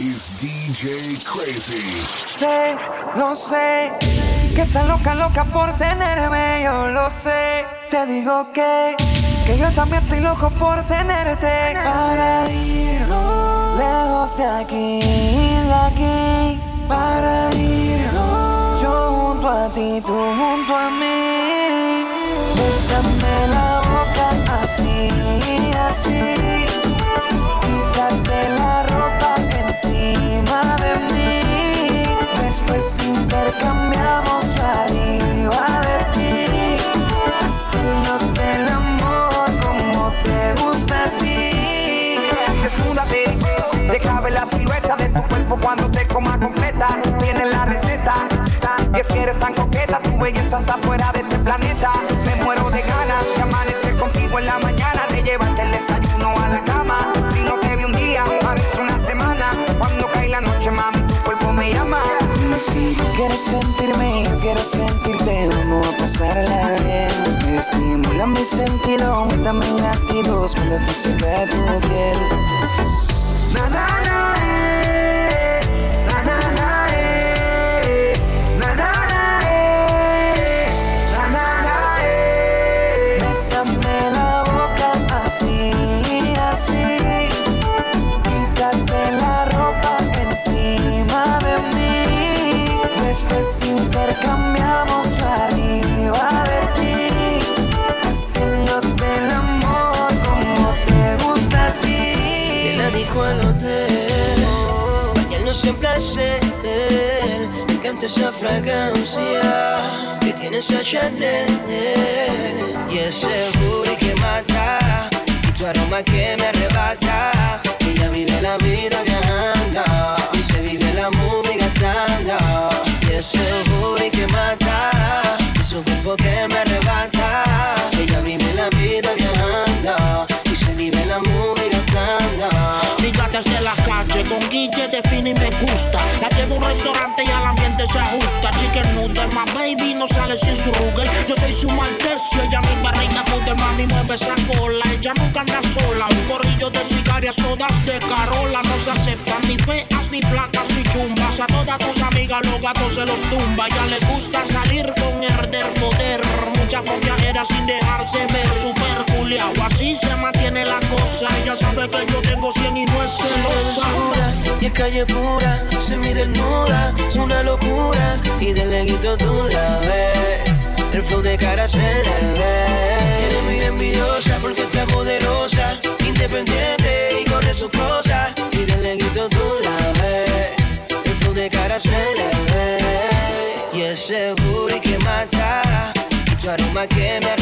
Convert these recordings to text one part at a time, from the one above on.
is DJ Crazy. Sé, lo sé, que estás loca, loca por tenerme, yo lo sé. Te digo que, que yo también estoy loco por tenerte. Para irnos lejos de aquí, de aquí. Para irnos yo junto a ti, tú junto a mí. Bésame la boca así, así. Encima de mí. Después intercambiamos arriba de ti. Haciéndote el amor como te gusta a ti. Desnúdate, deja ver la silueta de tu cuerpo cuando te coma completa. Tienes la receta. Y es que eres tan coqueta, tu belleza está fuera de este planeta. Me muero de ganas de amanecer contigo en la mañana, de llevarte el desayuno a la cama. Si tú quieres sentirme, yo quiero sentirte, vamos a pasarla bien. Estimula mi sentido, aumenta mis latidos cuando estoy cerca de tu piel. Na, na, na, disco al hotel, bañarnos en placer. Me encanta esa fragancia que tiene esa Chanel. Y ese booty que mata, y tu aroma que me arrebata. Ella vive la vida viajando, y se vive la movie gastando. Y ese booty que mata, es un cuerpo que me arrebata. Con Guille define y me gusta. La llevo a un restaurante y al ambiente se ajusta. Chicken noodle, my baby no sale sin su rugel. Yo soy su maltecio, ella mi barriga poder, mami mueve esa cola. Ella nunca anda sola, un corrillo de cigarias todas de Carola. No se aceptan ni feas, ni placas, ni chumbas. A todas tus amigas los gatos se los tumba. Ya le gusta salir con herder poder. Mucha follaera sin dejarse ver, super culiao. Así se mantiene la cosa. Ella sabe que yo tengo 100 y no es celosa. Y es calle pura, se me desnuda, es una locura y de leguito tú la ves, el flow de cara se le ve. Eres muy envidiosa porque está poderosa, independiente y corre sus cosas y de leguito tú la ves, el flow de cara se le ve. Y ese que me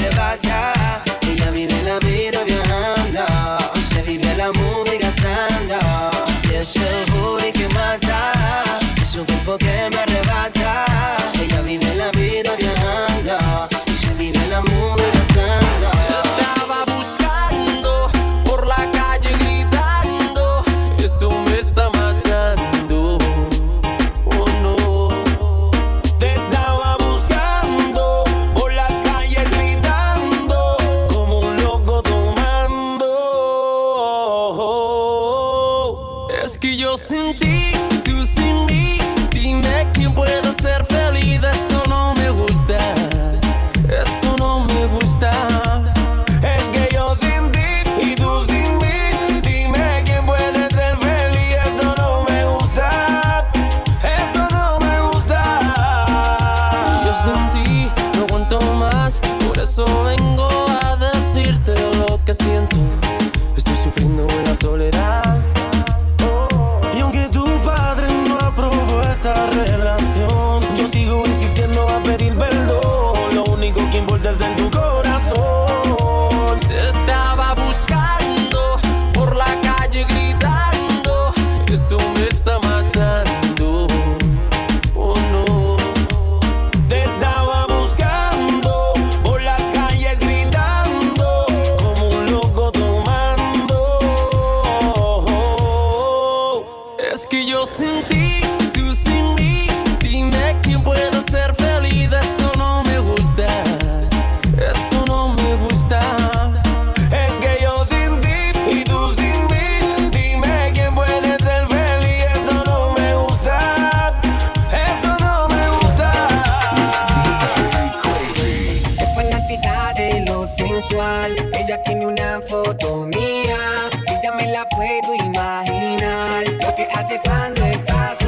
Ella tiene una foto mía y ya me la puedo imaginar. Lo que hace cuando estás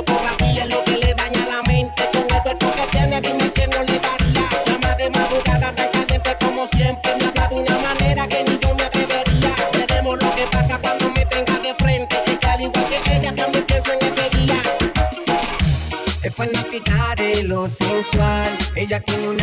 Fotografía es lo que le daña la mente. Con el cuerpo que tiene, dime que no le daría. Llama de madrugada tan caliente como siempre. Me habla de una manera que ni yo me atrevería. Veremos lo que pasa cuando me tenga de frente. Es que al igual que ella también pienso en ese día. Es fanática de lo sensual. Ella tiene un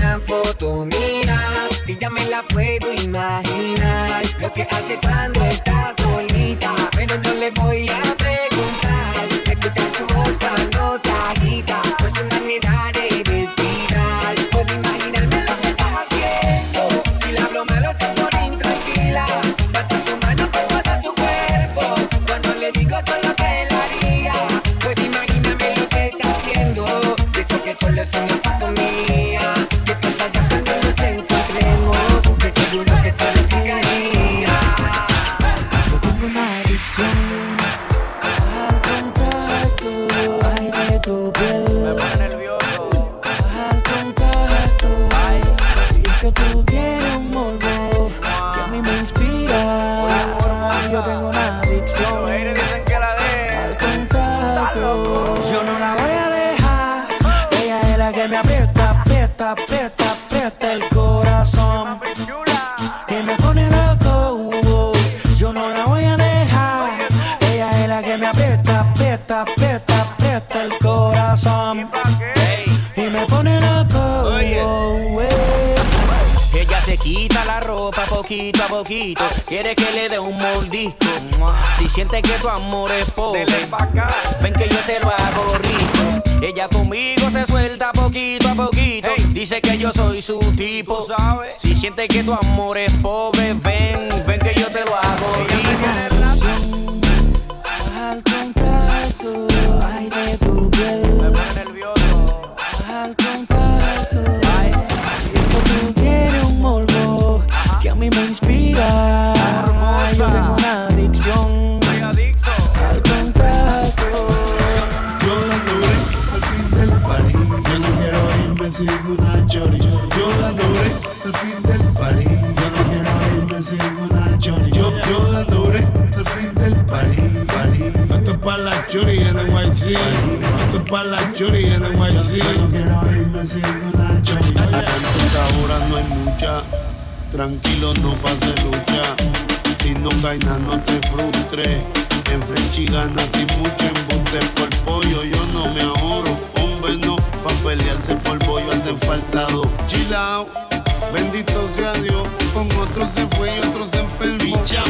Quiere que le dé un mordisco. Si siente que tu amor es pobre, ven que yo te lo hago rico. Ella conmigo se suelta poquito a poquito. Dice que yo soy su tipo. Si siente que tu amor es pobre, ven, ven que yo te lo hago rico. Al contacto, Esto es para la chori en el YC. Yo no quiero irme sin una chori. Esta hora no hay mucha. Tranquilo, no pase lucha. Si no nada, no te frustres. En Frenchy ganas y mucho embuste por pollo. Yo no me ahorro, hombre no. Pa' pelearse por pollo hacen falta dos. Chill out, bendito sea Dios. Con otros se fue y otros se enfermó. Picha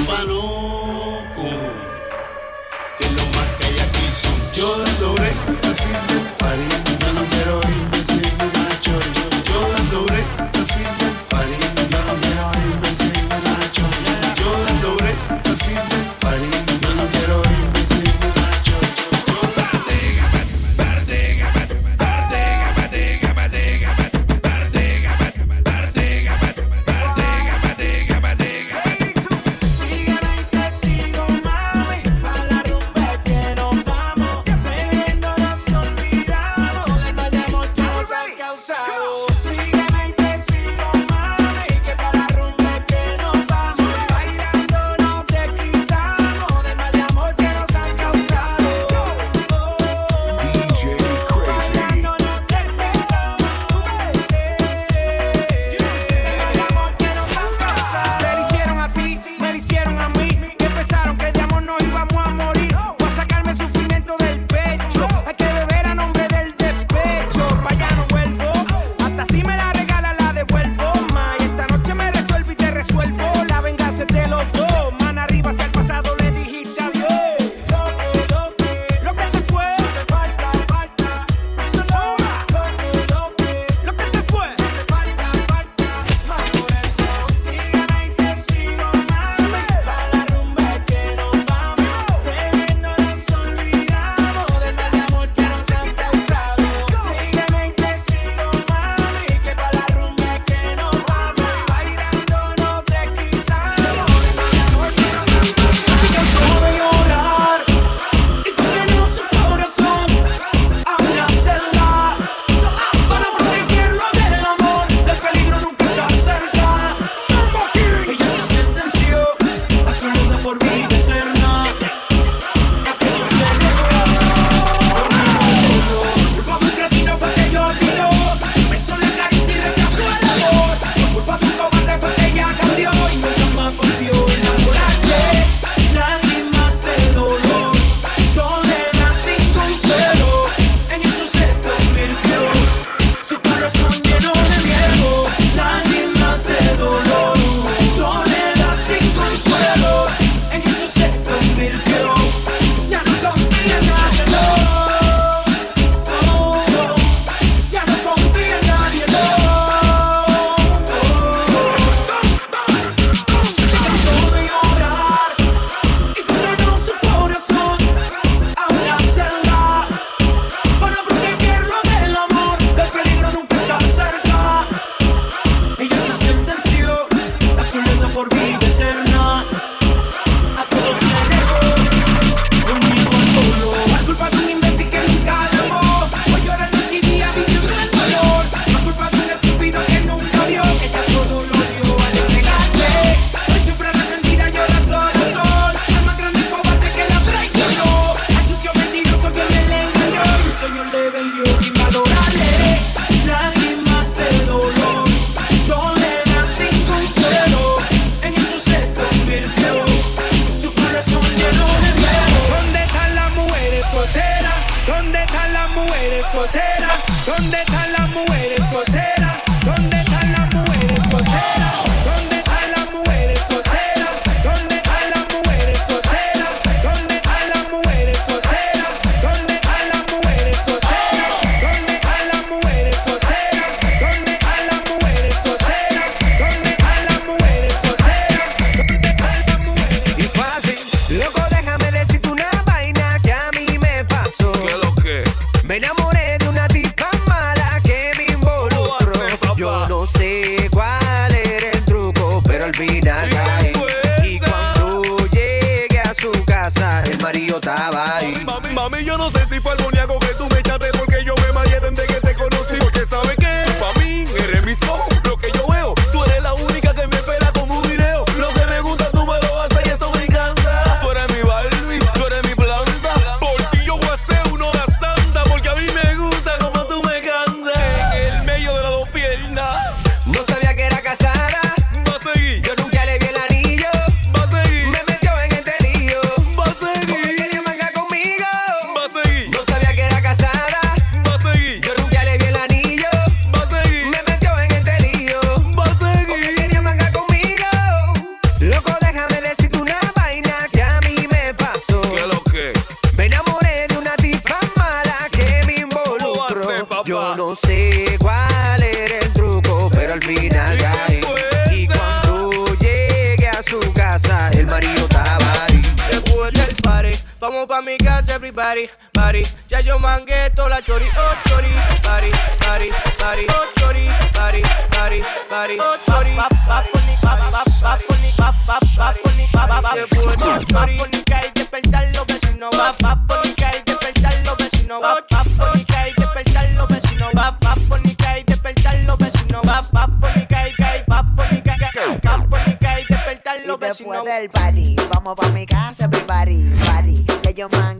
Ya yo mangué toda la chori, oh chori, bari, bari, bari, oh chori, bari, bari, bari, oh chori. Pap, pap, poni, pap, pap, pap, poni, pap, pap, pap, poni, pap, pap, pap, chori. Poni que hay despertar los vecinos, pap, pap, poni que hay despertar los vecinos, pap, pap, poni que hay despertar los vecinos, pap, pap, poni que hay despertar los vecinos, pap, pap, poni que hay, que hay, pap, poni que hay, pap, poni que hay despertar los vecinos. Después del party, vamos pa mi casa, mi party, party, que yo mangué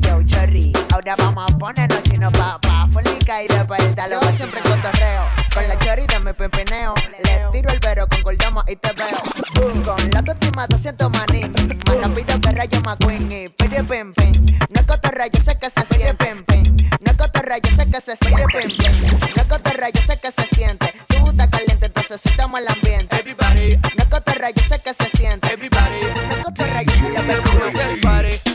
yo, Cherry. Ahora vamos a ponernos chino papá. Fónica y de vuelta, lo que siempre cotorreo. Con la chorita me pepineo. Le tiro el vero con Goldama y te veo. Con la autoestima 200 maní. Más rápido que Rayo McQueen y piri pim. No cotorra, yo sé que se siente pim pim. No cotorra, yo sé que se siente pim pim. No es cotorra, yo sé que se siente. Tú estás caliente, entonces sentamos el ambiente. Everybody. No cotorra, yo sé que se siente. Everybody. No cotorra, yo sé que se siente. Everybody.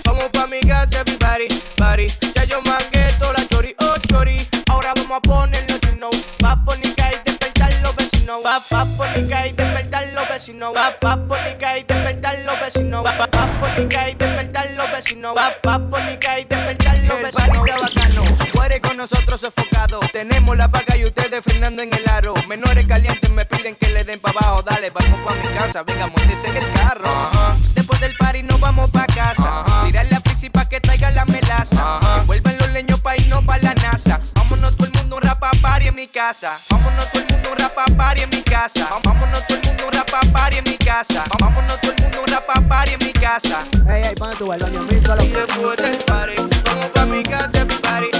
vamos a ponernos you know. Papónica y despertar los vecinos. Papónica y despertar los vecinos. Papónica y despertar los vecinos. Papónica y despertar los vecinos. Papónica y despertar los vecinos. El bacano, muere con nosotros sofocado. Tenemos la vaca y ustedes frenando en el aro. Menores calientes me piden que le den para abajo. Dale, vamos pa' mi casa, venga, montese en el carro. Uh -huh. Después del party nos vamos pa' casa. Uh -huh. Tirar la pa' que traiga la melaza. Uh -huh. Vuelvan los leños pa' irnos pa' la mi casa. Vámonos todo el mundo un rapa party en mi casa. Vámonos todo el mundo un rapa party en mi casa. Vámonos todo el mundo un rapa party en mi casa. Ey, ey, pon tu el mi Y después del party, vamos pa' mi casa, party.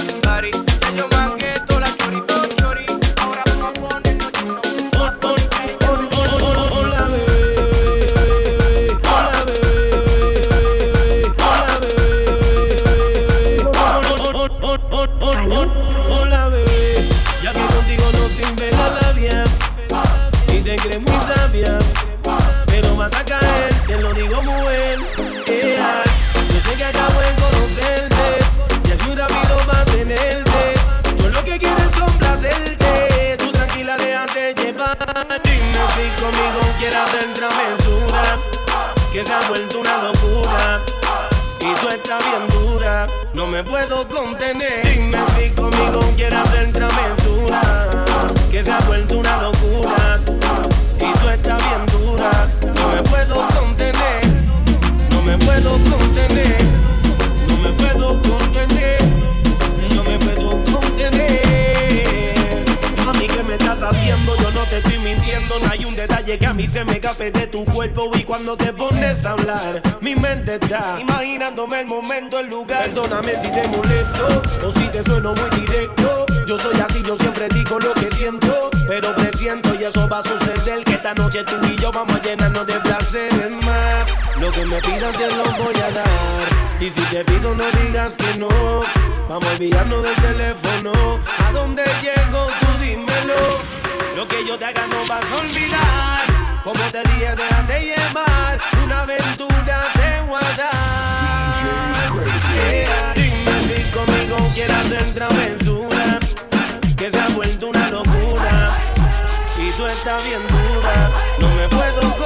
se ha vuelto una locura. Y tú estás bien dura, no me puedo contener. Dime si conmigo quieres hacer travesura. Que se ha vuelto y se me escape de tu cuerpo y cuando te pones a hablar, mi mente está imaginándome el momento, el lugar. Perdóname si te molesto o si te sueno muy directo. Yo soy así, yo siempre digo lo que siento, pero presiento y eso va a suceder que esta noche tú y yo vamos a llenarnos de placeres más. Lo que me pidas te lo voy a dar y si te pido no digas que no. Vamos a olvidarnos del teléfono. ¿A dónde llego? Tú dímelo. Lo que yo te haga no vas a olvidar. Como te dije, déjate llevar. Una aventura te voy a dar. Yeah. Dime si conmigo quieres hacer travesura. Que se ha vuelto una locura. Y tú estás bien dura. No me puedo